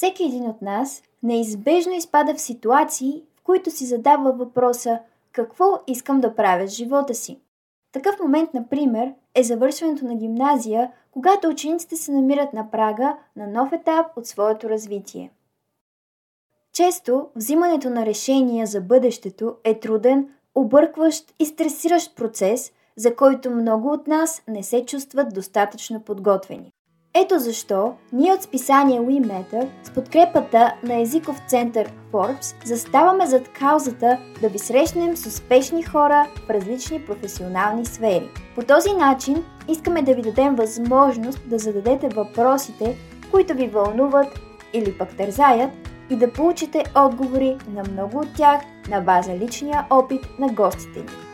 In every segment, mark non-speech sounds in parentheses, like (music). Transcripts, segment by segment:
Всеки един от нас неизбежно изпада в ситуации, в които си задава въпроса какво искам да правя с живота си. Такъв момент, например, е завършването на гимназия, когато учениците се намират на прага на нов етап от своето развитие. Често взимането на решения за бъдещето е труден, объркващ и стресиращ процес, за който много от нас не се чувстват достатъчно подготвени. Ето защо ние от списание WeMatter с подкрепата на езиков център Forbes заставаме зад каузата да ви срещнем с успешни хора в различни професионални сфери. По този начин искаме да ви дадем възможност да зададете въпросите, които ви вълнуват или пък тързаят и да получите отговори на много от тях на база личния опит на гостите ни.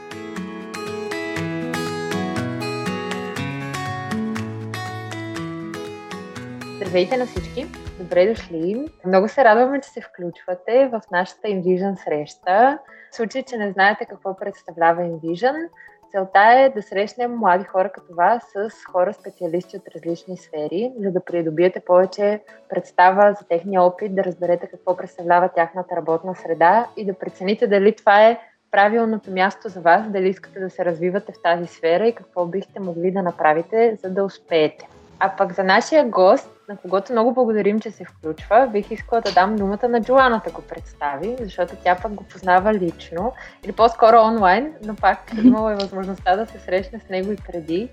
Здравейте на всички! Добре дошли! Много се радваме, че се включвате в нашата InVision среща. В случай, че не знаете какво представлява InVision, целта е да срещнем млади хора като вас с хора специалисти от различни сфери, за да придобиете повече представа за техния опит, да разберете какво представлява тяхната работна среда и да прецените дали това е правилното място за вас, дали искате да се развивате в тази сфера и какво бихте могли да направите, за да успеете. А пък за нашия гост, на когото много благодарим, че се включва, бих искала да дам думата на Джоана да го представи, защото тя пък го познава лично. Или по-скоро онлайн, но пак (laughs) имала е възможността да се срещне с него и преди,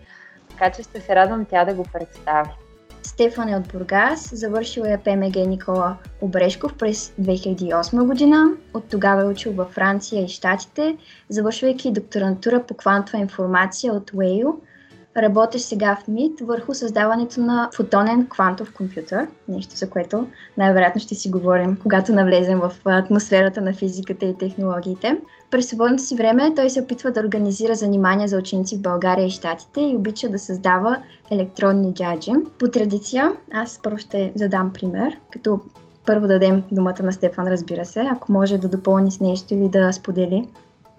така че ще се радвам тя да го представи. Стефан е от Бургас, завършил е ПМГ Никола Обрешков през 2008 година. От тогава е учил във Франция и Штатите, завършвайки докторантура по квантова информация от Уейл – Работя сега в МИД върху създаването на фотонен квантов компютър, нещо за което най-вероятно ще си говорим, когато навлезем в атмосферата на физиката и технологиите. През свободното си време той се опитва да организира занимания за ученици в България и Штатите и обича да създава електронни джаджи. По традиция, аз първо ще задам пример, като първо дадем думата на Стефан, разбира се, ако може да допълни с нещо или да сподели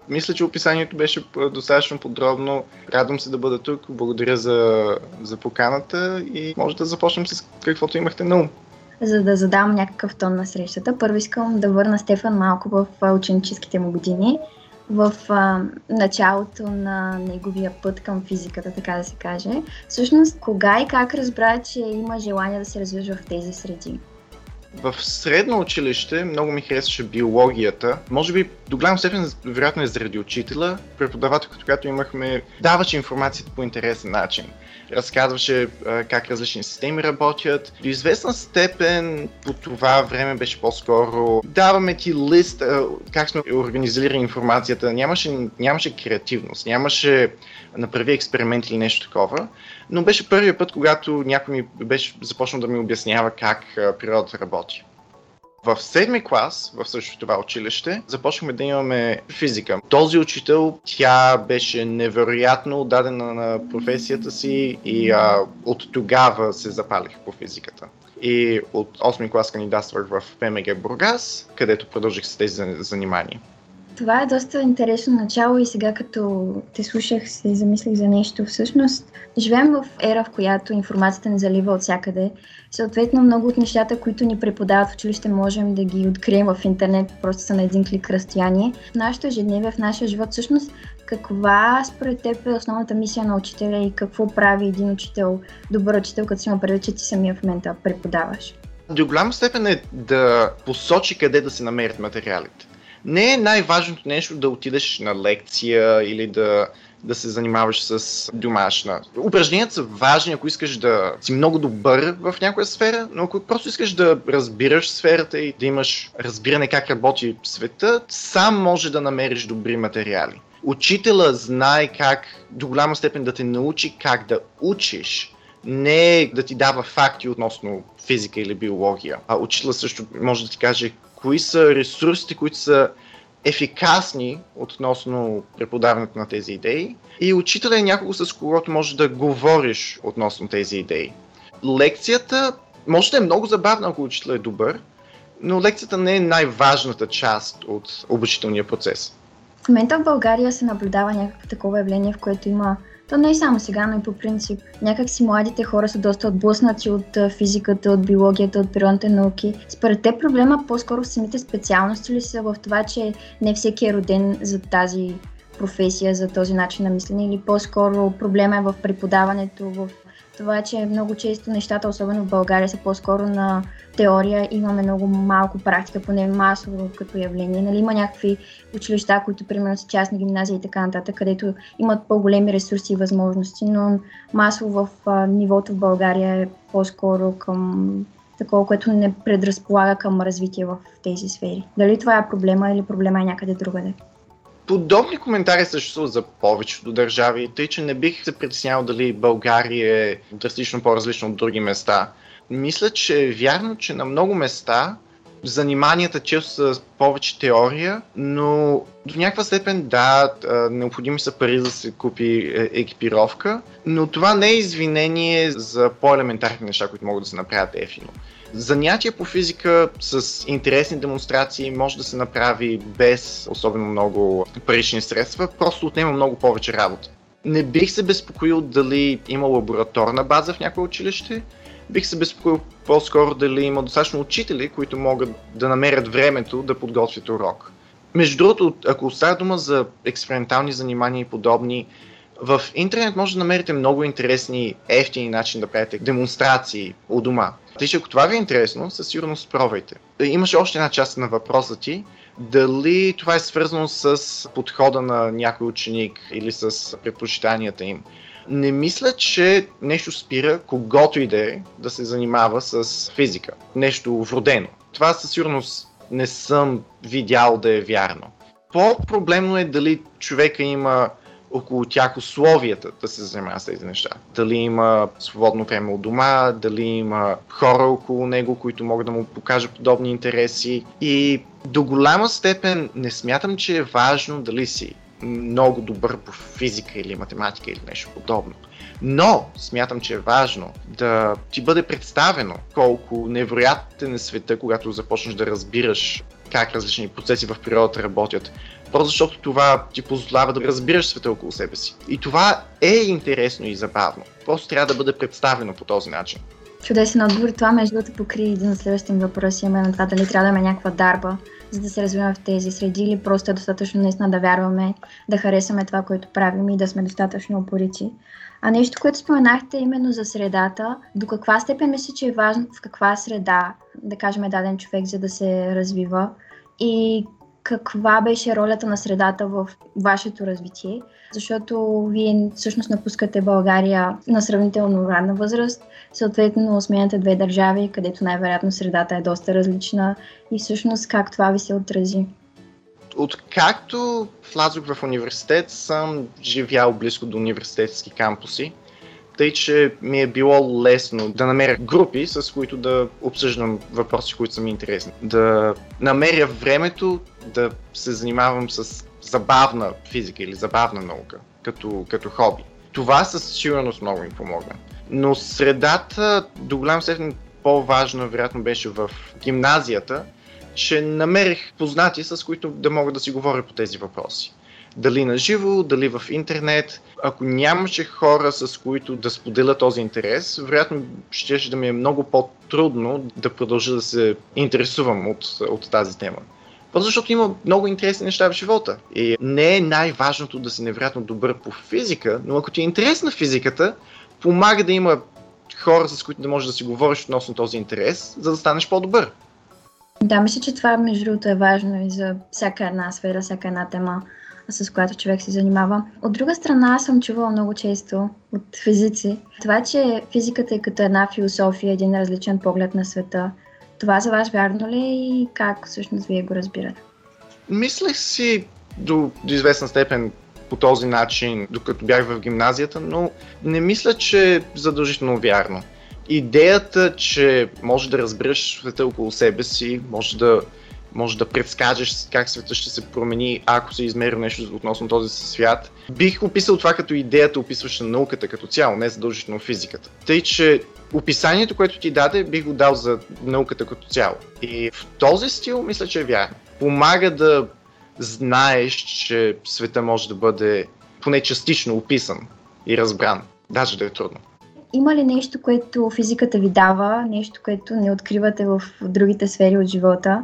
мисля, че описанието беше достатъчно подробно. Радвам се да бъда тук. Благодаря за, за поканата и може да започнем с каквото имахте на ум. За да задам някакъв тон на срещата, първо искам да върна Стефан малко в ученическите му години, в а, началото на неговия път към физиката, така да се каже. Всъщност, кога и как разбра, че има желание да се развива в тези среди? В средно училище много ми харесваше биологията. Може би до голяма степен, вероятно е заради учителя, преподавателката, която имахме, даваше информацията по интересен начин. Разказваше как различни системи работят. До известна степен по това време беше по-скоро даваме ти лист как сме организирали информацията. Нямаше, нямаше креативност, нямаше направи експеримент или нещо такова. Но беше първият път, когато някой ми беше започнал да ми обяснява как природата работи. В седми клас, в същото това училище, започнахме да имаме физика. Този учител, тя беше невероятно отдадена на професията си и а, от тогава се запалих по физиката. И от 8 клас кандидатствах в ПМГ Бургас, където продължих с тези занимания. Това е доста интересно начало и сега като те слушах се замислих за нещо. Всъщност, живеем в ера, в която информацията не залива от всякъде. Съответно, много от нещата, които ни преподават в училище, можем да ги открием в интернет, просто са на един клик разстояние. В нашето ежедневие, в нашия живот, всъщност, каква според теб е основната мисия на учителя и какво прави един учител, добър учител, като си има предвид, че ти самия в момента преподаваш? До голяма степен е да посочи къде да се намерят материалите не е най-важното нещо да отидеш на лекция или да, да се занимаваш с домашна. Упражненията са важни, ако искаш да си много добър в някоя сфера, но ако просто искаш да разбираш сферата и да имаш разбиране как работи света, сам може да намериш добри материали. Учителя знае как до голяма степен да те научи как да учиш, не да ти дава факти относно физика или биология. А учителя също може да ти каже кои са ресурсите, които са ефикасни относно преподаването на тези идеи и учителя е някого с когото може да говориш относно тези идеи. Лекцията може да е много забавна, ако учителя е добър, но лекцията не е най-важната част от обучителния процес. В момента в България се наблюдава някакво такова явление, в което има То не е само сега, но и по принцип. Някак си младите хора са доста отблъснати от физиката, от биологията, от природните науки. Според те проблема по-скоро в самите специалности ли са в това, че не всеки е роден за тази професия, за този начин на мислене или по-скоро проблема е в преподаването, в това, че много често нещата, особено в България, са по-скоро на теория. Имаме много малко практика, поне масово като явление. Нали, има някакви училища, които примерно са частни гимназии и така нататък, където имат по-големи ресурси и възможности, но масово в а, нивото в България е по-скоро към такова, което не предразполага към развитие в тези сфери. Дали това е проблема или проблема е някъде другаде? Подобни коментари съществуват за повечето държави, тъй че не бих се притеснявал дали България е драстично по-различна от други места. Мисля, че е вярно, че на много места заниманията често са повече теория, но до някаква степен да, необходими са пари да се купи е, екипировка, но това не е извинение за по-елементарни неща, които могат да се направят ефино. Занятие по физика с интересни демонстрации може да се направи без особено много парични средства, просто отнема много повече работа. Не бих се безпокоил дали има лабораторна база в някое училище, бих се безпокоил по-скоро дали има достатъчно учители, които могат да намерят времето да подготвят урок. Между другото, ако става дума за експериментални занимания и подобни, в интернет може да намерите много интересни, ефтини начини да правите демонстрации у дома. Тъй, че ако това ви е интересно, със сигурност пробвайте. Имаше още една част на въпроса ти. Дали това е свързано с подхода на някой ученик или с предпочитанията им? Не мисля, че нещо спира когото и да е да се занимава с физика. Нещо вродено. Това със сигурност не съм видял да е вярно. По-проблемно е дали човека има около тях условията да се занимава с тези неща. Дали има свободно време от дома, дали има хора около него, които могат да му покажат подобни интереси. И до голяма степен не смятам, че е важно дали си много добър по физика или математика или нещо подобно. Но смятам, че е важно да ти бъде представено колко невероятен е света, когато започнеш да разбираш как различни процеси в природата работят. Просто защото това ти позволява да разбираш света около себе си. И това е интересно и забавно. Просто трябва да бъде представено по този начин. Чудесен отговор. Това между другото покри един от следващите въпроси, именно това дали трябва да има някаква дарба, за да се развиваме в тези среди или просто е достатъчно наистина да вярваме, да харесваме това, което правим и да сме достатъчно опорити. А нещо, което споменахте именно за средата, до каква степен мисля, че е важно в каква среда, да кажем, е даден човек, за да се развива и каква беше ролята на средата в вашето развитие, защото вие всъщност напускате България на сравнително ранна възраст, съответно сменяте две държави, където най-вероятно средата е доста различна. И всъщност как това ви се отрази. Откакто влязох в университет, съм живял близко до университетски кампуси тъй че ми е било лесно да намеря групи, с които да обсъждам въпроси, които са ми интересни. Да намеря времето да се занимавам с забавна физика или забавна наука, като, като хоби. Това със сигурност много ми помогна. Но средата до голям степен по-важна, вероятно, беше в гимназията, че намерих познати, с които да мога да си говоря по тези въпроси дали на живо, дали в интернет. Ако нямаше хора, с които да споделя този интерес, вероятно ще да ми е много по-трудно да продължа да се интересувам от, от тази тема. Защото има много интересни неща в живота. И не е най-важното да си невероятно добър по физика, но ако ти е интересна физиката, помага да има хора, с които да можеш да си говориш относно този интерес, за да станеш по-добър. Да, мисля, че това между другото е важно и за всяка една сфера, всяка една тема с която човек се занимава. От друга страна, съм чувала много често от физици това, че физиката е като една философия, един различен поглед на света. Това за вас вярно ли е и как всъщност вие го разбирате? Мислех си до, до известна степен по този начин, докато бях в гимназията, но не мисля, че е задължително вярно. Идеята, че може да разбереш света около себе си, може да може да предскажеш как света ще се промени, ако се измери нещо относно този свят. Бих описал това като идеята, описваща науката като цяло, не задължително физиката. Тъй, че описанието, което ти даде, бих го дал за науката като цяло. И в този стил мисля, че е вярно. Помага да знаеш, че света може да бъде поне частично описан и разбран, даже да е трудно. Има ли нещо, което физиката ви дава, нещо, което не откривате в другите сфери от живота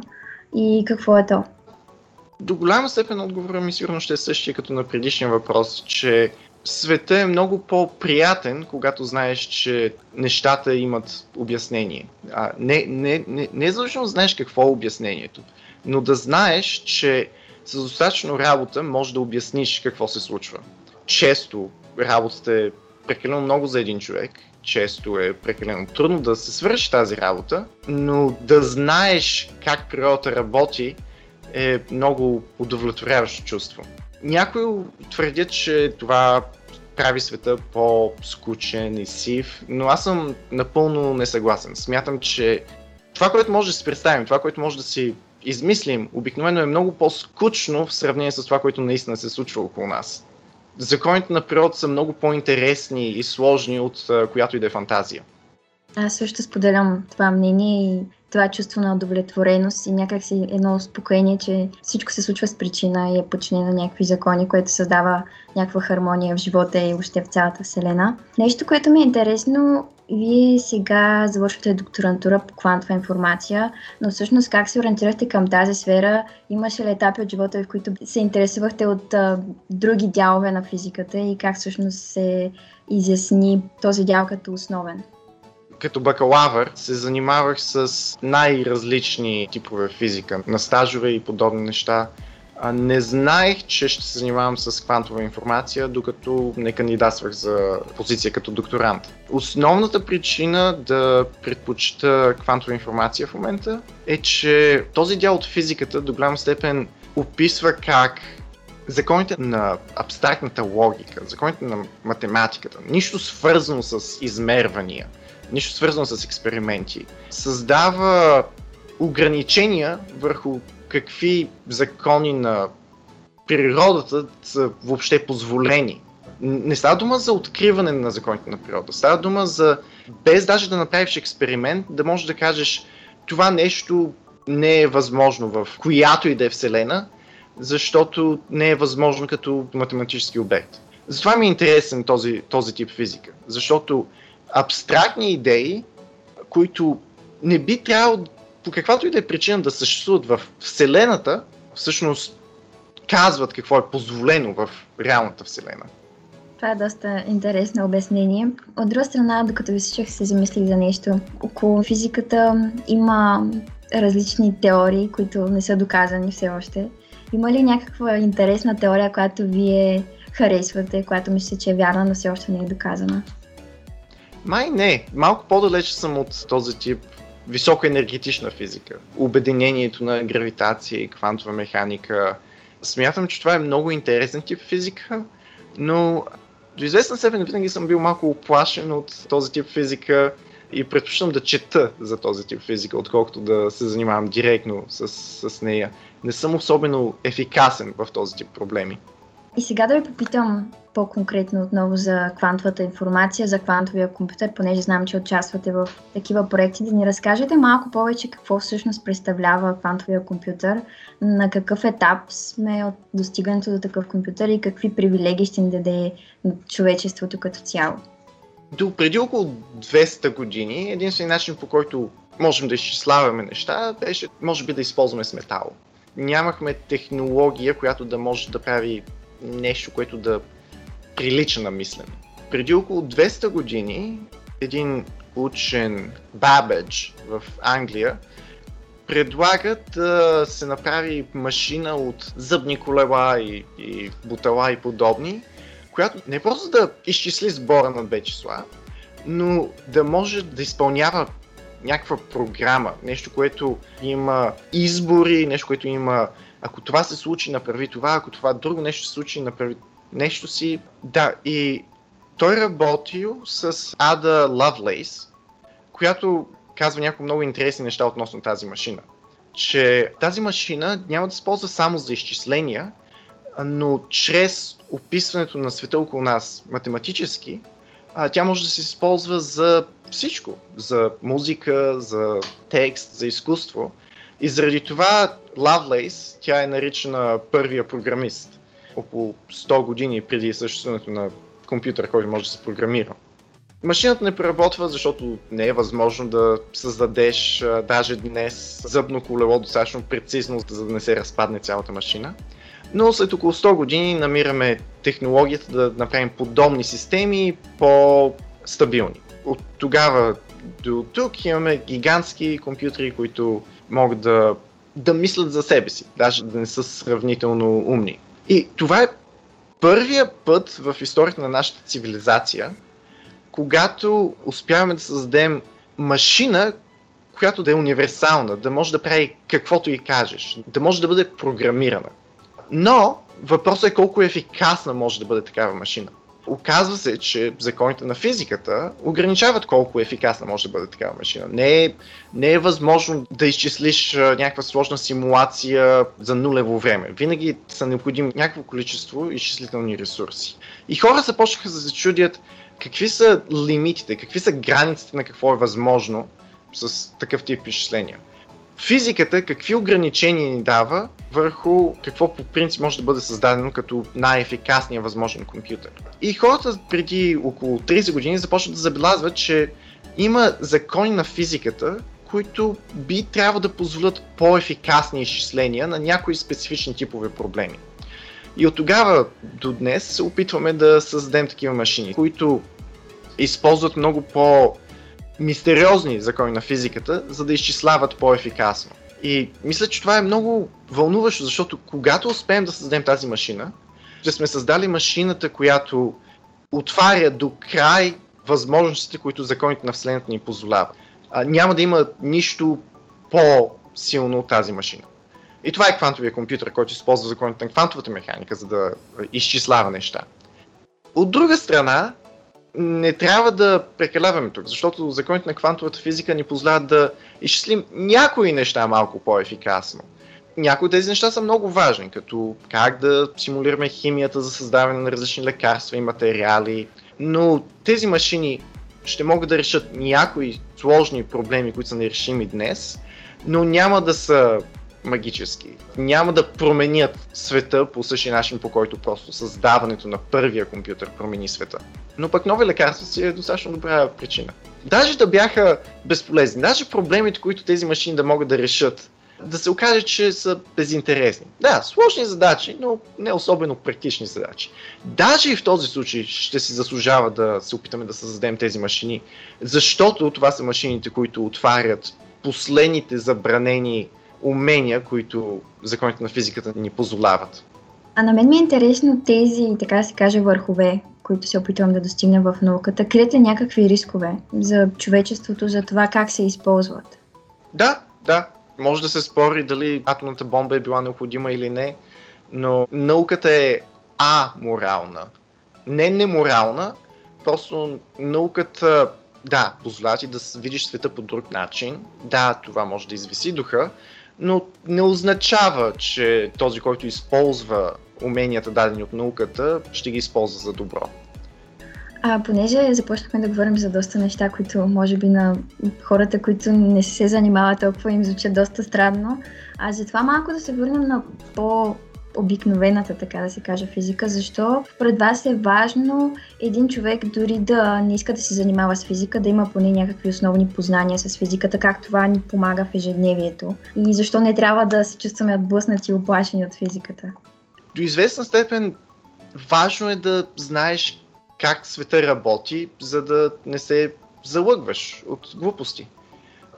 и какво е то? До голяма степен отговора ми сигурно ще е същия като на предишния въпрос, че света е много по-приятен, когато знаеш, че нещата имат обяснение. А, не, не, не, не задължително знаеш какво е обяснението, но да знаеш, че с достатъчно работа можеш да обясниш какво се случва. Често работата е прекалено много за един човек, често е прекалено трудно да се свърши тази работа, но да знаеш как природата работи е много удовлетворяващо чувство. Някои твърдят, че това прави света по-скучен и сив, но аз съм напълно несъгласен. Смятам, че това, което може да си представим, това, което може да си измислим, обикновено е много по-скучно в сравнение с това, което наистина се случва около нас. Законите на природа са много по-интересни и сложни от която и да е фантазия. Аз също споделям това мнение и това чувство на удовлетвореност и някакси едно успокоение, че всичко се случва с причина и е подчинено на някакви закони, което създава някаква хармония в живота и въобще в цялата Вселена. Нещо, което ми е интересно, вие сега завършвате докторантура по квантова информация, но всъщност как се ориентирахте към тази сфера? Имаше ли етапи от живота в които се интересувахте от а, други дялове на физиката и как всъщност се изясни този дял като основен? Като бакалавър се занимавах с най-различни типове физика, на стажове и подобни неща. Не знаех, че ще се занимавам с квантова информация, докато не кандидатствах за позиция като докторант. Основната причина да предпочита квантова информация в момента е, че този дял от физиката до голяма степен описва как законите на абстрактната логика, законите на математиката, нищо свързано с измервания – нищо свързано с експерименти, създава ограничения върху какви закони на природата са въобще позволени. Не става дума за откриване на законите на природа, става дума за, без даже да направиш експеримент, да можеш да кажеш това нещо не е възможно в която и да е вселена, защото не е възможно като математически обект. Затова ми е интересен този, този тип физика, защото абстрактни идеи, които не би трябвало по каквато и да е причина да съществуват в Вселената, всъщност казват какво е позволено в реалната Вселена. Това е доста интересно обяснение. От друга страна, докато ви слушах, се замислих за нещо. Около физиката има различни теории, които не са доказани все още. Има ли някаква интересна теория, която вие харесвате, която мислите, че е вярна, но все още не е доказана? Май не. Малко по-далече съм от този тип високоенергетична физика. Обединението на гравитация и квантова механика. Смятам, че това е много интересен тип физика, но до известна степен винаги съм бил малко оплашен от този тип физика и предпочитам да чета за този тип физика, отколкото да се занимавам директно с, с нея. Не съм особено ефикасен в този тип проблеми. И сега да ви попитам по-конкретно отново за квантовата информация, за квантовия компютър, понеже знам, че участвате в такива проекти. Да ни разкажете малко повече какво всъщност представлява квантовия компютър, на какъв етап сме от достигането до такъв компютър и какви привилегии ще ни даде човечеството като цяло. До преди около 200 години единственият начин по който можем да изчисляваме неща беше, може би, да използваме сметало. Нямахме технология, която да може да прави нещо, което да прилича на мислене. Преди около 200 години един учен Бабедж в Англия предлага да се направи машина от зъбни колела и, и бутала и подобни, която не просто да изчисли сбора на две числа, но да може да изпълнява някаква програма, нещо, което има избори, нещо, което има ако това се случи, направи това, ако това друго нещо се случи, направи нещо си. Да, и той работил с Ада Лавлейс, която казва някои много интересни неща относно тази машина. Че тази машина няма да се ползва само за изчисления, но чрез описването на света около нас математически, тя може да се използва за всичко. За музика, за текст, за изкуство. И заради това Lovelace, тя е наричана първия програмист около 100 години преди съществуването на компютър, който може да се програмира. Машината не проработва, защото не е възможно да създадеш даже днес зъбно колело достатъчно прецизно, за да не се разпадне цялата машина. Но след около 100 години намираме технологията да направим подобни системи по-стабилни. От тогава до тук имаме гигантски компютри, които могат да, да мислят за себе си, даже да не са сравнително умни. И това е първия път в историята на нашата цивилизация, когато успяваме да създадем машина, която да е универсална, да може да прави каквото и кажеш, да може да бъде програмирана. Но въпросът е колко ефикасна може да бъде такава машина. Оказва се, че законите на физиката ограничават колко ефикасна може да бъде такава машина. Не е, не е възможно да изчислиш някаква сложна симулация за нулево време. Винаги са необходими някакво количество изчислителни ресурси. И хора започнаха да се чудят какви са лимитите, какви са границите на какво е възможно с такъв тип изчисления. Физиката какви ограничения ни дава върху какво по принцип може да бъде създадено като най-ефикасния възможен компютър. И хората преди около 30 години започват да забелязват, че има закони на физиката, които би трябва да позволят по-ефикасни изчисления на някои специфични типове проблеми. И от тогава до днес се опитваме да създадем такива машини, които използват много по- мистериозни закони на физиката, за да изчисляват по-ефикасно. И мисля, че това е много вълнуващо, защото когато успеем да създадем тази машина, ще сме създали машината, която отваря до край възможностите, които законите на Вселената ни позволяват. Няма да има нищо по-силно от тази машина. И това е квантовия компютър, който използва законите на квантовата механика, за да изчислява неща. От друга страна, не трябва да прекаляваме тук, защото законите на квантовата физика ни позволяват да изчислим някои неща малко по-ефикасно. Някои от тези неща са много важни, като как да симулираме химията за създаване на различни лекарства и материали, но тези машини ще могат да решат някои сложни проблеми, които са нерешими днес, но няма да са магически. Няма да променят света по същия начин, по който просто създаването на първия компютър промени света. Но пък нови лекарства си е достатъчно добра причина. Даже да бяха безполезни, даже проблемите, които тези машини да могат да решат, да се окаже, че са безинтересни. Да, сложни задачи, но не особено практични задачи. Даже и в този случай ще си заслужава да се опитаме да създадем тези машини, защото това са машините, които отварят последните забранени умения, които законите на физиката ни позволяват. А на мен ми е интересно тези, така се каже, върхове, които се опитвам да достигна в науката. Криете някакви рискове за човечеството, за това как се използват? Да, да. Може да се спори дали атомната бомба е била необходима или не, но науката е аморална. Не неморална, просто науката, да, позволява ти да видиш света по друг начин. Да, това може да извиси духа, но не означава, че този, който използва уменията дадени от науката, ще ги използва за добро. А понеже започнахме да говорим за доста неща, които може би на хората, които не се занимават толкова, им звучат доста странно, а затова малко да се върнем на по обикновената, така да се каже, физика. Защо пред вас е важно един човек дори да не иска да се занимава с физика, да има поне някакви основни познания с физиката, как това ни помага в ежедневието? И защо не трябва да се чувстваме отблъснати и оплашени от физиката? До известна степен важно е да знаеш как света работи, за да не се залъгваш от глупости.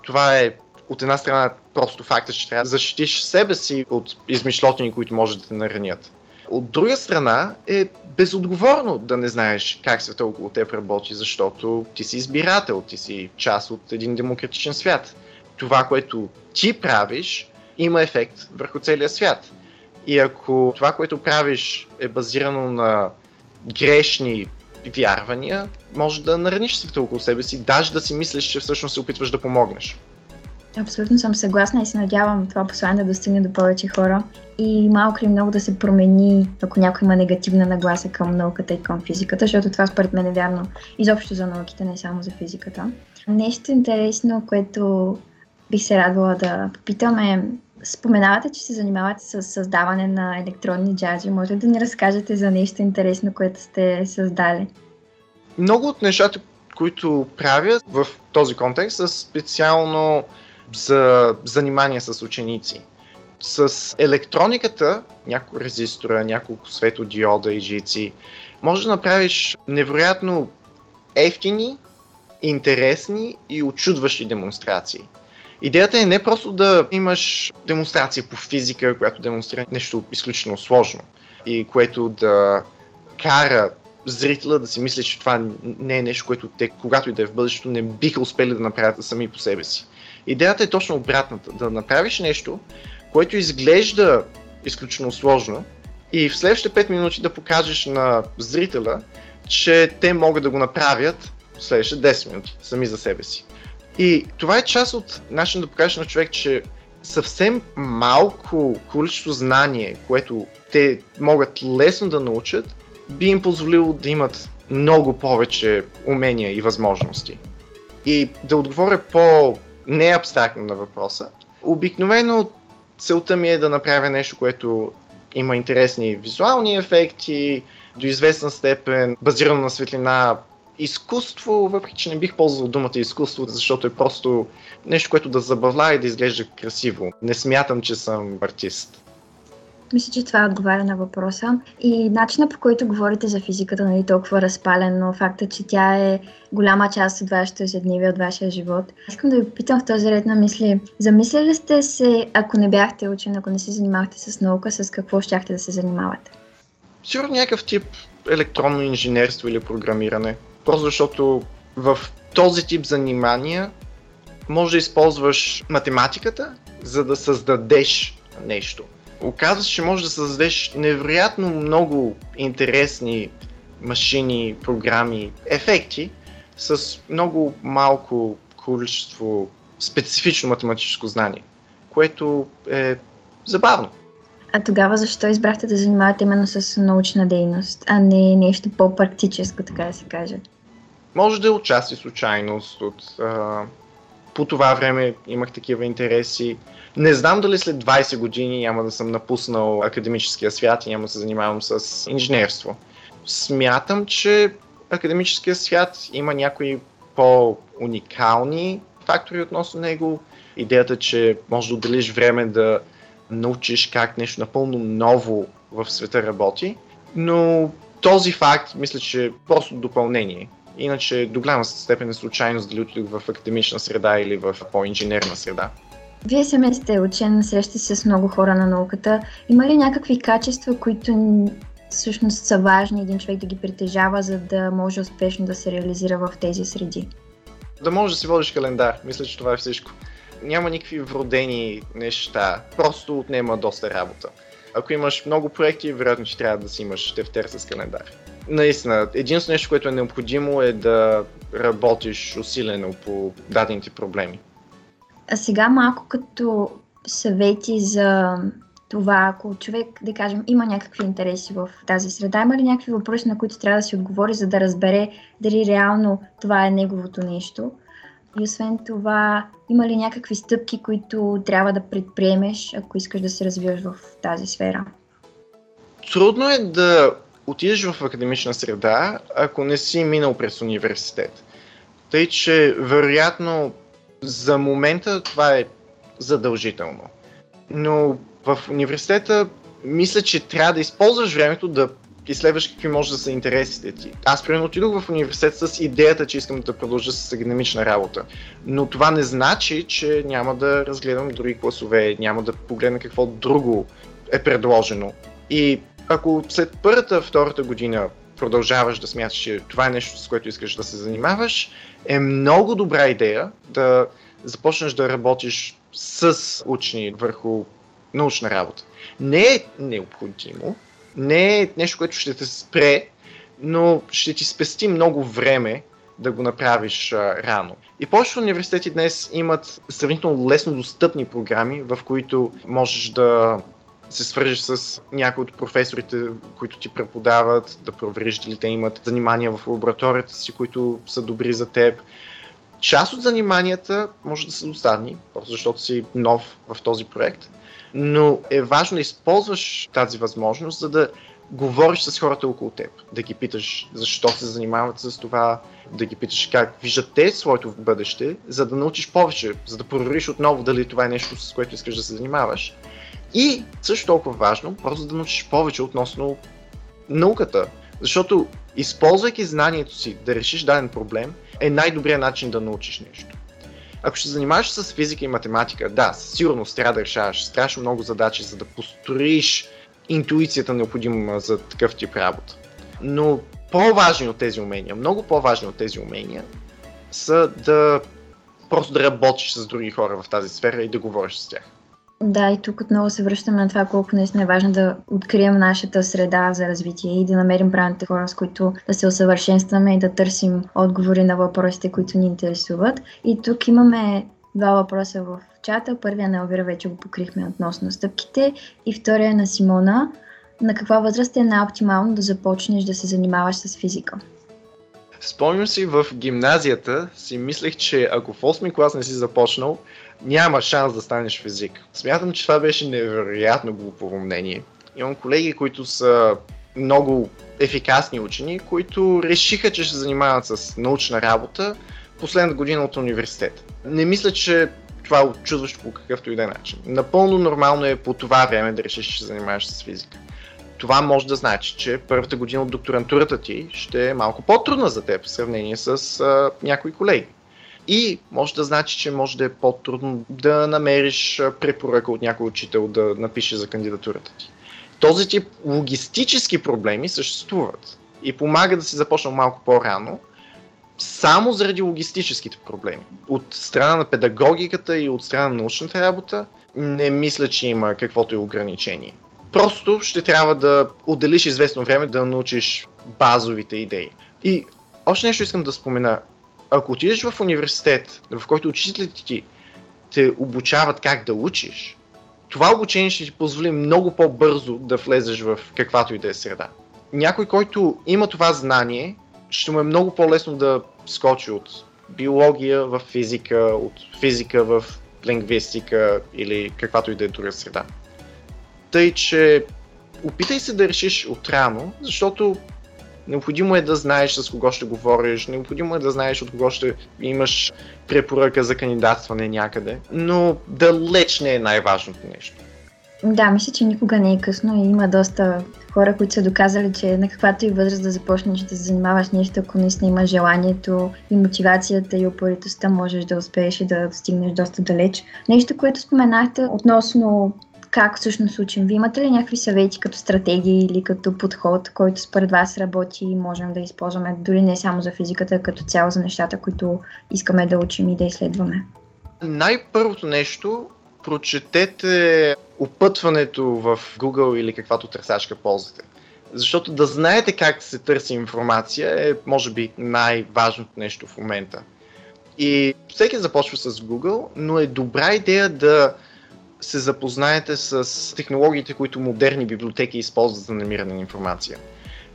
Това е от една страна просто факта, че трябва да защитиш себе си от измишлотини, които може да те наранят. От друга страна е безотговорно да не знаеш как света около теб работи, защото ти си избирател, ти си част от един демократичен свят. Това, което ти правиш, има ефект върху целия свят. И ако това, което правиш е базирано на грешни вярвания, може да нараниш света около себе си, даже да си мислиш, че всъщност се опитваш да помогнеш. Абсолютно съм съгласна и се надявам това послание да достигне до повече хора и малко или много да се промени, ако някой има негативна нагласа към науката и към физиката, защото това според мен е вярно изобщо за науките, не само за физиката. Нещо интересно, което бих се радвала да попитам е Споменавате, че се занимавате с създаване на електронни джаджи. Може ли да ни разкажете за нещо интересно, което сте създали? много от нещата, които правят в този контекст са специално за занимания с ученици. С електрониката, няколко резистора, няколко светодиода и жици, може да направиш невероятно ефтини, интересни и очудващи демонстрации. Идеята е не просто да имаш демонстрация по физика, която демонстрира нещо изключително сложно и което да кара зрителя да си мисли, че това не е нещо, което те, когато и да е в бъдещето, не биха успели да направят сами по себе си. Идеята е точно обратната. Да направиш нещо, което изглежда изключително сложно и в следващите 5 минути да покажеш на зрителя, че те могат да го направят в следващите 10 минути, сами за себе си. И това е част от начин да покажеш на човек, че съвсем малко количество знание, което те могат лесно да научат, би им позволило да имат много повече умения и възможности. И да отговоря по неабстрактно на въпроса, обикновено целта ми е да направя нещо, което има интересни визуални ефекти, до известна степен базирано на светлина, изкуство, въпреки че не бих ползвал думата изкуство, защото е просто нещо, което да забавлява и да изглежда красиво. Не смятам, че съм артист. Мисля, че това отговаря на въпроса. И начинът по който говорите за физиката, нали, толкова разпален, но факта, че тя е голяма част от вашето ежедневие, от вашия живот. Искам да ви попитам в този ред на мисли. Замисляли сте се, ако не бяхте учен, ако не се занимавахте с наука, с какво щяхте да се занимавате? Сигурно някакъв тип електронно инженерство или програмиране. Просто защото в този тип занимания може да използваш математиката, за да създадеш нещо. Оказва се, че може да създадеш невероятно много интересни машини, програми, ефекти с много малко количество специфично математическо знание, което е забавно. А тогава защо избрахте да занимавате именно с научна дейност, а не нещо по-практическо, така да се каже? Може да е отчасти случайност. От, а, по това време имах такива интереси. Не знам дали след 20 години няма да съм напуснал академическия свят и няма да се занимавам с инженерство. Смятам, че академическия свят има някои по-уникални фактори относно него. Идеята, че можеш да отделиш време да научиш как нещо напълно ново в света работи, но този факт мисля, че е просто допълнение. Иначе до голяма степен е случайност дали отидох в академична среда или в по-инженерна среда. Вие сами сте учен, срещате се с много хора на науката. Има ли някакви качества, които всъщност са важни един човек да ги притежава, за да може успешно да се реализира в тези среди? Да можеш да си водиш календар. Мисля, че това е всичко. Няма никакви вродени неща. Просто отнема доста работа. Ако имаш много проекти, вероятно, че трябва да си имаш тефтер с календар наистина, единственото нещо, което е необходимо е да работиш усилено по дадените проблеми. А сега малко като съвети за това, ако човек, да кажем, има някакви интереси в тази среда, има ли някакви въпроси, на които трябва да си отговори, за да разбере дали реално това е неговото нещо? И освен това, има ли някакви стъпки, които трябва да предприемеш, ако искаш да се развиваш в тази сфера? Трудно е да отидеш в академична среда, ако не си минал през университет. Тъй, че вероятно за момента това е задължително. Но в университета мисля, че трябва да използваш времето да изследваш какви може да са интересите ти. Аз примерно отидох в университет с идеята, че искам да продължа с академична работа. Но това не значи, че няма да разгледам други класове, няма да погледна какво друго е предложено. И ако след първата, втората година продължаваш да смяташ, че това е нещо, с което искаш да се занимаваш, е много добра идея да започнеш да работиш с учени върху научна работа. Не е необходимо, не е нещо, което ще те спре, но ще ти спести много време да го направиш а, рано. И повечето университети днес имат сравнително лесно достъпни програми, в които можеш да се свържеш с някои от професорите, които ти преподават, да провериш дали те имат занимания в лабораторията си, които са добри за теб. Част от заниманията може да са достатни, просто защото си нов в този проект, но е важно да използваш тази възможност, за да говориш с хората около теб, да ги питаш защо се занимават с това, да ги питаш как виждат те своето бъдеще, за да научиш повече, за да провериш отново дали това е нещо, с което искаш да се занимаваш. И също толкова важно, просто да научиш повече относно науката. Защото използвайки знанието си да решиш даден проблем, е най-добрият начин да научиш нещо. Ако ще занимаваш с физика и математика, да, със сигурност трябва да решаваш страшно много задачи, за да построиш интуицията необходима за такъв тип работа. Но по-важни от тези умения, много по-важни от тези умения, са да просто да работиш с други хора в тази сфера и да говориш с тях. Да, и тук отново се връщаме на това колко наистина е важно да открием нашата среда за развитие и да намерим правилните хора, с които да се усъвършенстваме и да търсим отговори на въпросите, които ни интересуват. И тук имаме два въпроса в чата. Първия на Елвира вече го покрихме относно стъпките и втория на Симона. На каква възраст е най-оптимално да започнеш да се занимаваш с физика? Спомням си в гимназията си мислех, че ако в 8 клас не си започнал, няма шанс да станеш физик. Смятам, че това беше невероятно глупово мнение. Имам колеги, които са много ефикасни учени, които решиха, че ще се занимават с научна работа последната година от университет. Не мисля, че това е очудващо по какъвто и да е начин. Напълно нормално е по това време да решиш, че се занимаваш с физика. Това може да значи, че първата година от докторантурата ти ще е малко по-трудна за теб в сравнение с а, някои колеги. И може да значи, че може да е по-трудно да намериш препоръка от някой учител да напише за кандидатурата ти. Този тип логистически проблеми съществуват и помага да си започнал малко по-рано, само заради логистическите проблеми. От страна на педагогиката и от страна на научната работа не мисля, че има каквото и ограничение. Просто ще трябва да отделиш известно време да научиш базовите идеи. И още нещо искам да спомена ако отидеш в университет, в който учителите ти те обучават как да учиш, това обучение ще ти позволи много по-бързо да влезеш в каквато и да е среда. Някой, който има това знание, ще му е много по-лесно да скочи от биология в физика, от физика в лингвистика или каквато и да е друга среда. Тъй, че опитай се да решиш отрано, защото Необходимо е да знаеш с кого ще говориш, необходимо е да знаеш от кого ще имаш препоръка за кандидатстване някъде, но далеч не е най-важното нещо. Да, мисля, че никога не е късно и има доста хора, които са доказали, че на каквато и възраст да започнеш да се занимаваш нещо, ако наистина има желанието и мотивацията и упоритостта, можеш да успееш и да стигнеш доста далеч. Нещо, което споменахте относно как всъщност учим? Вие имате ли някакви съвети като стратегии или като подход, който според вас работи и можем да използваме дори не само за физиката, като цяло за нещата, които искаме да учим и да изследваме? Най-първото нещо, прочетете опътването в Google или каквато търсачка ползвате. Защото да знаете как се търси информация е, може би, най-важното нещо в момента. И всеки започва с Google, но е добра идея да се запознаете с технологиите, които модерни библиотеки използват за намиране на информация.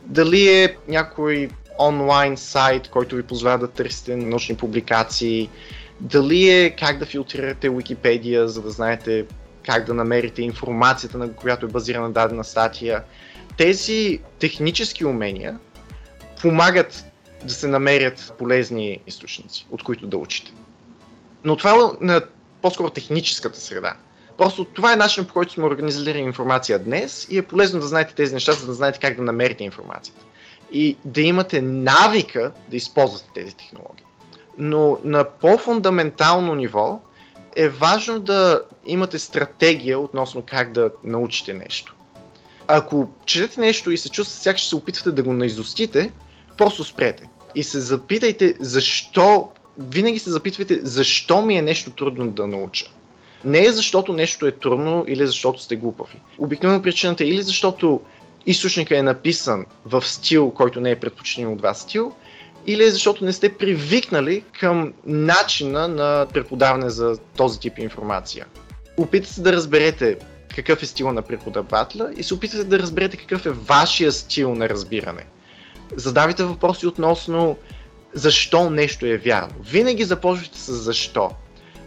Дали е някой онлайн сайт, който ви позволява да търсите научни публикации, дали е как да филтрирате Википедия, за да знаете как да намерите информацията, на която е базирана дадена статия. Тези технически умения помагат да се намерят полезни източници, от които да учите. Но това е на по-скоро техническата среда. Просто това е начинът по който сме организирали информация днес и е полезно да знаете тези неща, за да знаете как да намерите информацията. И да имате навика да използвате тези технологии. Но на по-фундаментално ниво е важно да имате стратегия относно как да научите нещо. Ако четете нещо и се чувствате, сякаш се опитвате да го наизустите, просто спрете. И се запитайте защо, винаги се запитвайте защо ми е нещо трудно да науча. Не е защото нещо е трудно или защото сте глупави. Обикновено причината е или защото източника е написан в стил, който не е предпочитан от вас стил, или е защото не сте привикнали към начина на преподаване за този тип информация. Опитайте се да разберете какъв е стила на преподавателя и се опитайте да разберете какъв е вашия стил на разбиране. Задавайте въпроси относно защо нещо е вярно. Винаги започвайте с защо.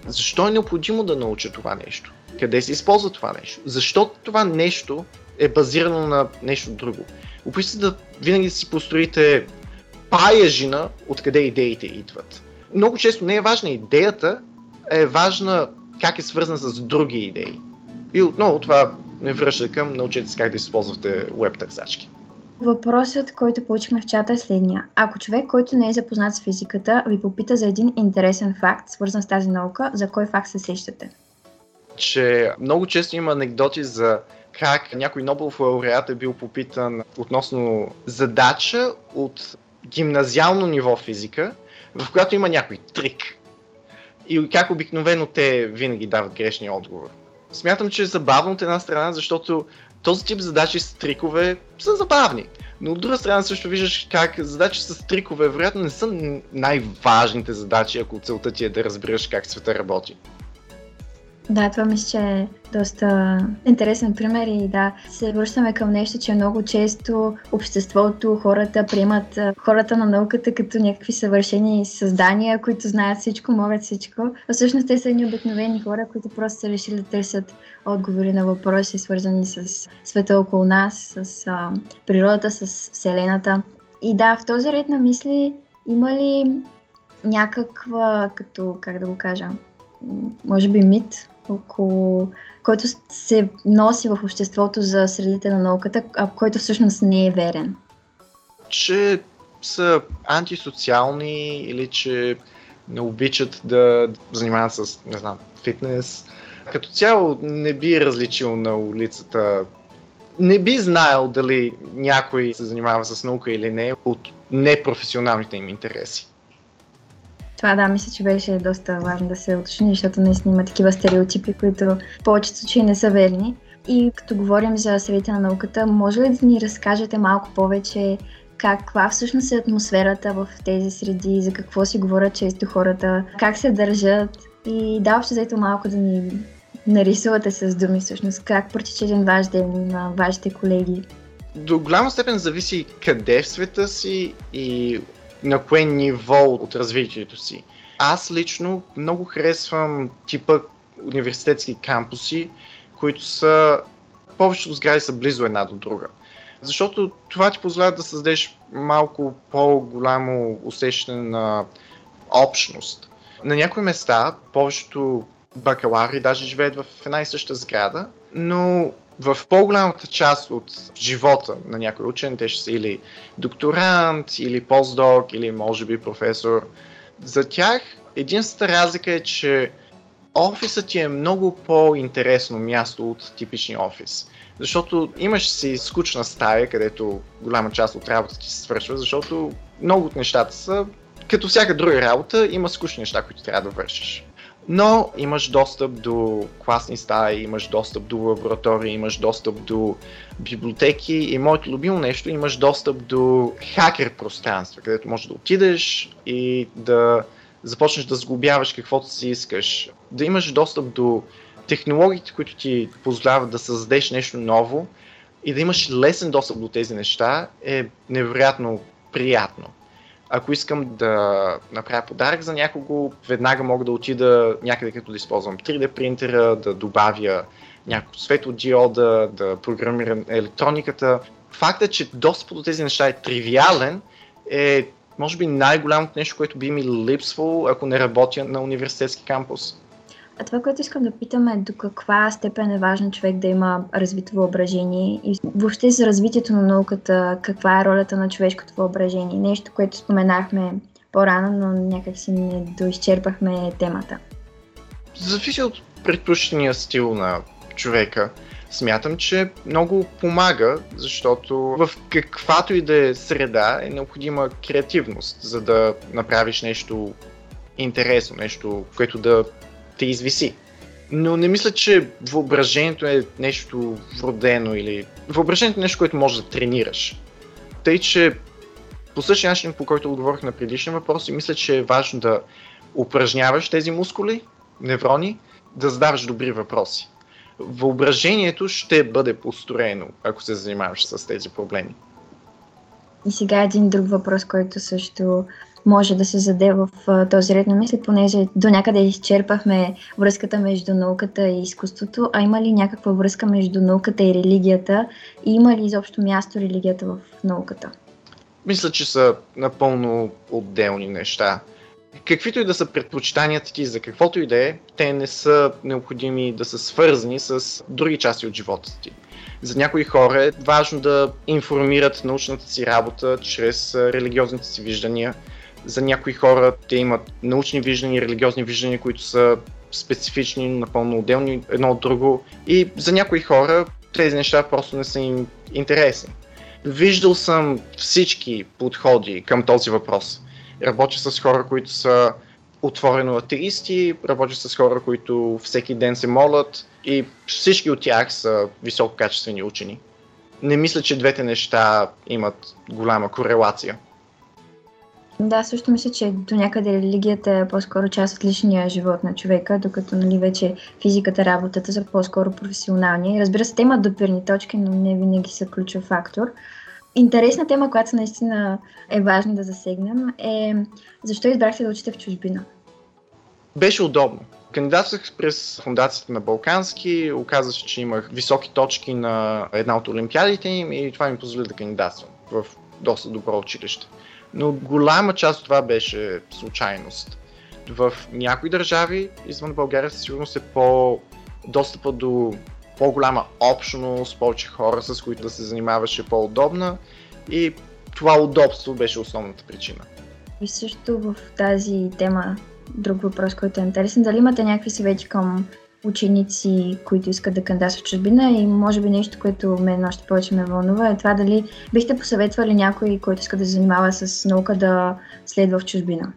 Защо е необходимо да науча това нещо? Къде се използва това нещо? Защо това нещо е базирано на нещо друго. Опитайте да винаги си построите паяжина, откъде идеите идват. Много често не е важна идеята, е важна как е свързана с други идеи. И отново това ме връща към научете се как да използвате веб търсачки. Въпросът, който получихме в чата е следния. Ако човек, който не е запознат с физиката, ви попита за един интересен факт, свързан с тази наука, за кой факт се сещате? Че много често има анекдоти за как някой Нобелов лауреат е бил попитан относно задача от гимназиално ниво физика, в която има някой трик. И как обикновено те винаги дават грешния отговор. Смятам, че е забавно от една страна, защото този тип задачи с трикове са забавни. Но от друга страна също виждаш как задачи с трикове вероятно не са най-важните задачи, ако целта ти е да разбереш как света работи. Да, това мисля, че е доста интересен пример и да, се връщаме към нещо, че много често обществото, хората приемат хората на науката като някакви съвършени създания, които знаят всичко, могат всичко. А всъщност те са едни обикновени хора, които просто са решили да търсят отговори на въпроси, свързани с света около нас, с а, природата, с Вселената. И да, в този ред на мисли има ли някаква, като, как да го кажа, може би мит, около, който се носи в обществото за средите на науката, а който всъщност не е верен? Че са антисоциални или че не обичат да занимават с, не знам, фитнес. Като цяло не би различил на улицата не би знаел дали някой се занимава с наука или не от непрофесионалните им интереси. Това да, мисля, че беше доста важно да се уточни, защото наистина има такива стереотипи, които в повечето случаи не са верни. И като говорим за средите на науката, може ли да ни разкажете малко повече каква всъщност е атмосферата в тези среди, за какво си говорят често хората, как се държат и да, общо заето малко да ни нарисувате с думи всъщност, как протича един ваш ден на вашите колеги. До голяма степен зависи къде в света си и на кое ниво от развитието си. Аз лично много харесвам типа университетски кампуси, които са повечето сгради са близо една до друга. Защото това ти позволява да създадеш малко по-голямо усещане на общност. На някои места повечето бакалари даже живеят в една и съща сграда, но в по-голямата част от живота на някой учен, те ще са или докторант, или постдок, или може би професор. За тях единствената разлика е, че офисът ти е много по-интересно място от типичния офис. Защото имаш си скучна стая, където голяма част от работата ти се свършва, защото много от нещата са, като всяка друга работа, има скучни неща, които трябва да вършиш но имаш достъп до класни стаи, имаш достъп до лаборатории, имаш достъп до библиотеки и моето любимо нещо, имаш достъп до хакер пространства, където можеш да отидеш и да започнеш да сглобяваш каквото си искаш, да имаш достъп до технологиите, които ти позволяват да създадеш нещо ново и да имаш лесен достъп до тези неща е невероятно приятно. Ако искам да направя подарък за някого, веднага мога да отида някъде като да използвам 3D принтера, да добавя някакво светлодиода, да програмирам електрониката. Фактът, че достъп до тези неща е тривиален, е може би най-голямото нещо, което би ми липсвало, ако не работя на университетски кампус. А това, което искам да питам е до каква степен е важно човек да има развито въображение и въобще за развитието на науката, каква е ролята на човешкото въображение. Нещо, което споменахме по-рано, но някак си не доизчерпахме темата. Зависи от предпочитания стил на човека. Смятам, че много помага, защото в каквато и да е среда е необходима креативност, за да направиш нещо интересно, нещо, което да те извиси. Но не мисля, че въображението е нещо вродено или... Въображението е нещо, което можеш да тренираш. Тъй, че по същия начин, по който отговорих на предишния въпрос, и мисля, че е важно да упражняваш тези мускули, неврони, да задаваш добри въпроси. Въображението ще бъде построено, ако се занимаваш с тези проблеми. И сега един друг въпрос, който също може да се заде в този ред на мисли, понеже до някъде изчерпахме връзката между науката и изкуството, а има ли някаква връзка между науката и религията и има ли изобщо място религията в науката? Мисля, че са напълно отделни неща. Каквито и да са предпочитанията ти за каквото и да е, те не са необходими да са свързани с други части от живота ти. За някои хора е важно да информират научната си работа чрез религиозните си виждания. За някои хора те имат научни виждания, религиозни виждания, които са специфични, напълно отделни едно от друго. И за някои хора тези неща просто не са им интересни. Виждал съм всички подходи към този въпрос. Работя с хора, които са отворено атеисти, работя с хора, които всеки ден се молят и всички от тях са висококачествени учени. Не мисля, че двете неща имат голяма корелация. Да, също мисля, че до някъде религията е по-скоро част от личния живот на човека, докато нали, вече физиката, работата са по-скоро професионални. Разбира се, те имат допирни точки, но не винаги са ключов фактор. Интересна тема, която наистина е важно да засегнем е защо избрахте да учите в чужбина? Беше удобно. Кандидатствах през фундацията на Балкански, оказа се, че имах високи точки на една от олимпиадите им и това ми позволи да кандидатствам в доста добро училище. Но голяма част от това беше случайност. В някои държави извън България със сигурност е по достъпа до по-голяма общност, повече хора, с които да се занимаваше по-удобна и това удобство беше основната причина. И също в тази тема, друг въпрос, който е интересен, дали имате някакви съвети към ученици, които искат да кандидатстват в чужбина и може би нещо, което мен още повече ме вълнува е това дали бихте посъветвали някой, който иска да се занимава с наука да следва в чужбина?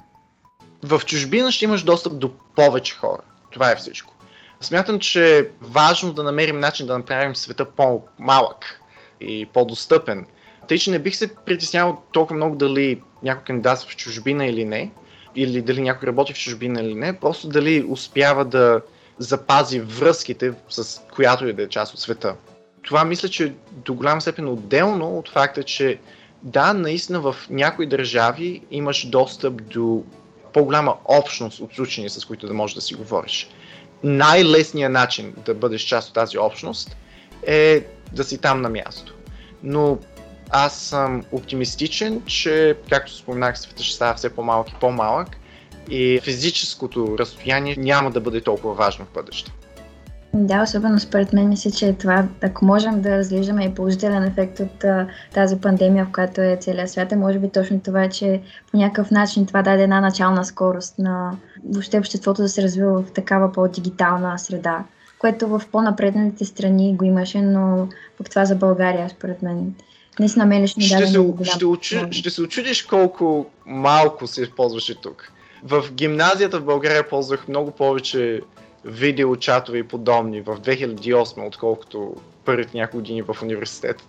В чужбина ще имаш достъп до повече хора. Това е всичко. Смятам, че е важно да намерим начин да направим света по-малък и по-достъпен. Тъй, че не бих се притеснявал толкова много дали някой кандидатства в чужбина или не, или дали някой работи в чужбина или не, просто дали успява да запази връзките с която и да е част от света. Това мисля, че до голяма степен отделно от факта, че да, наистина в някои държави имаш достъп до по-голяма общност от учени, с които да можеш да си говориш най-лесният начин да бъдеш част от тази общност е да си там на място. Но аз съм оптимистичен, че, както споменах, света ще става все по-малък и по-малък и физическото разстояние няма да бъде толкова важно в бъдеще. Да, особено според мен мисля, че това, ако можем да разглеждаме и положителен ефект от а, тази пандемия, в която е целият свят, е може би точно това, че по някакъв начин това даде една начална скорост на въобще обществото да се развива в такава по-дигитална среда, което в по-напредналите страни го имаше, но пък това за България, според мен. Наистина мен лично ще, се, ще, ще се очудиш колко малко се използваше тук. В гимназията в България ползвах много повече видеочатове и подобни в 2008, отколкото първите няколко години в университет.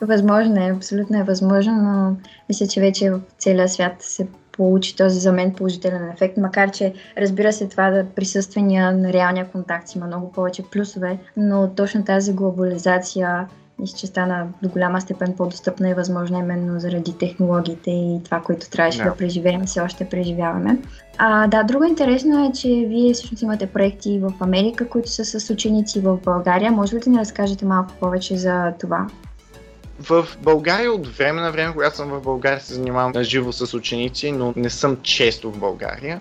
Възможно е, абсолютно е възможно, но мисля, че вече в целия свят се получи този за мен положителен ефект, макар че разбира се това да присъствения на реалния контакт има много повече плюсове, но точно тази глобализация мисля, че стана до голяма степен по-достъпна и възможна именно заради технологиите и това, което трябваше yeah. да преживеем, все още преживяваме. А, да, друго интересно е, че вие всъщност имате проекти в Америка, които са с ученици в България. Може ли да ни разкажете малко повече за това? В България от време на време, когато съм в България, се занимавам на живо с ученици, но не съм често в България.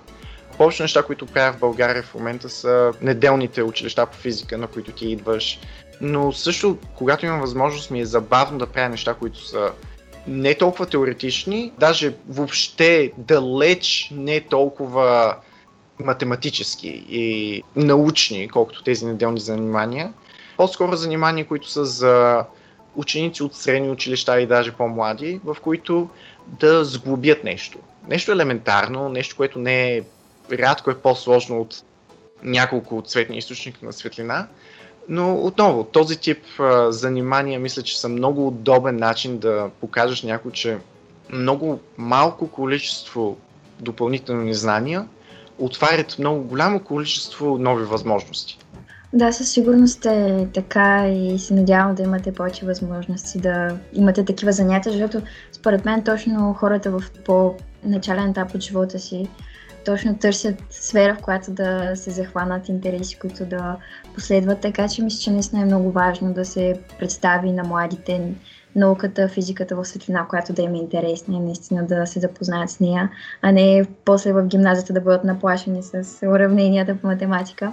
Повечето неща, които правя в България в момента са неделните училища по физика, на които ти идваш. Но също, когато имам възможност, ми е забавно да правя неща, които са не толкова теоретични, даже въобще далеч не толкова математически и научни, колкото тези неделни занимания. По-скоро занимания, които са за ученици от средни училища и даже по-млади, в които да сглобят нещо. Нещо елементарно, нещо, което не е рядко е по-сложно от няколко цветни източника на светлина. Но отново, този тип а, занимания мисля, че са много удобен начин да покажеш някой, че много малко количество допълнителни знания отварят много голямо количество нови възможности. Да, със сигурност е така и се надявам да имате повече възможности да имате такива занятия, защото според мен точно хората в по начален етап от живота си, точно търсят сфера, в която да се захванат интереси, които да последват. Така че мисля, че наистина е много важно да се представи на младите науката, физиката в светлина, която да им е интересна и наистина да се запознаят с нея, а не после в гимназията да бъдат наплашени с уравненията по математика.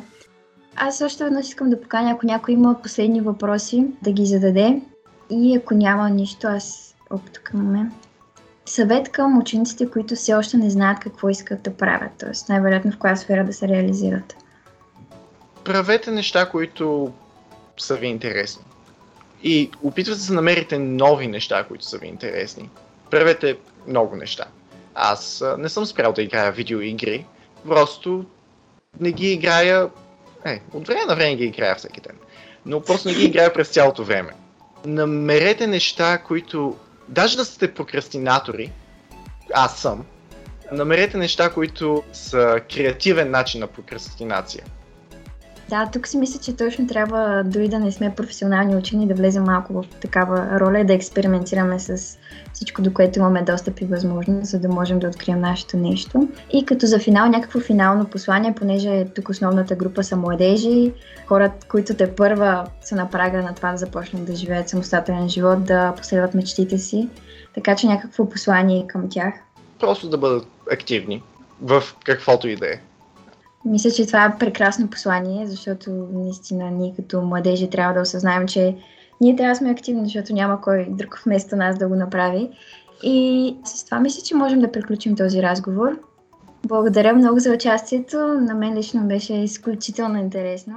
Аз също веднъж искам да поканя, ако някой има последни въпроси, да ги зададе. И ако няма нищо, аз мен. Съвет към учениците, които все още не знаят какво искат да правят, т.е. най-вероятно в коя сфера да се реализират. Правете неща, които са ви интересни. И опитвате да намерите нови неща, които са ви интересни. Правете много неща. Аз не съм спрял да играя видеоигри, просто не ги играя... Е, от време на време ги играя всеки ден. Но просто не ги играя през цялото време. Намерете неща, които... Даже да сте прокрастинатори, аз съм, намерете неща, които са креативен начин на прокрастинация. Да, тук си мисля, че точно трябва дори да не сме професионални учени, да влезем малко в такава роля и да експериментираме с всичко, до което имаме достъп и възможност, за да можем да открием нашето нещо. И като за финал, някакво финално послание, понеже тук основната група са младежи, хора, които те първа са на прага на това да започнат да живеят самостоятелен живот, да последват мечтите си. Така че някакво послание към тях. Просто да бъдат активни в каквото и да е. Мисля, че това е прекрасно послание, защото наистина ние като младежи трябва да осъзнаем, че ние трябва да сме активни, защото няма кой друг вместо нас да го направи. И с това мисля, че можем да приключим този разговор. Благодаря много за участието. На мен лично беше изключително интересно.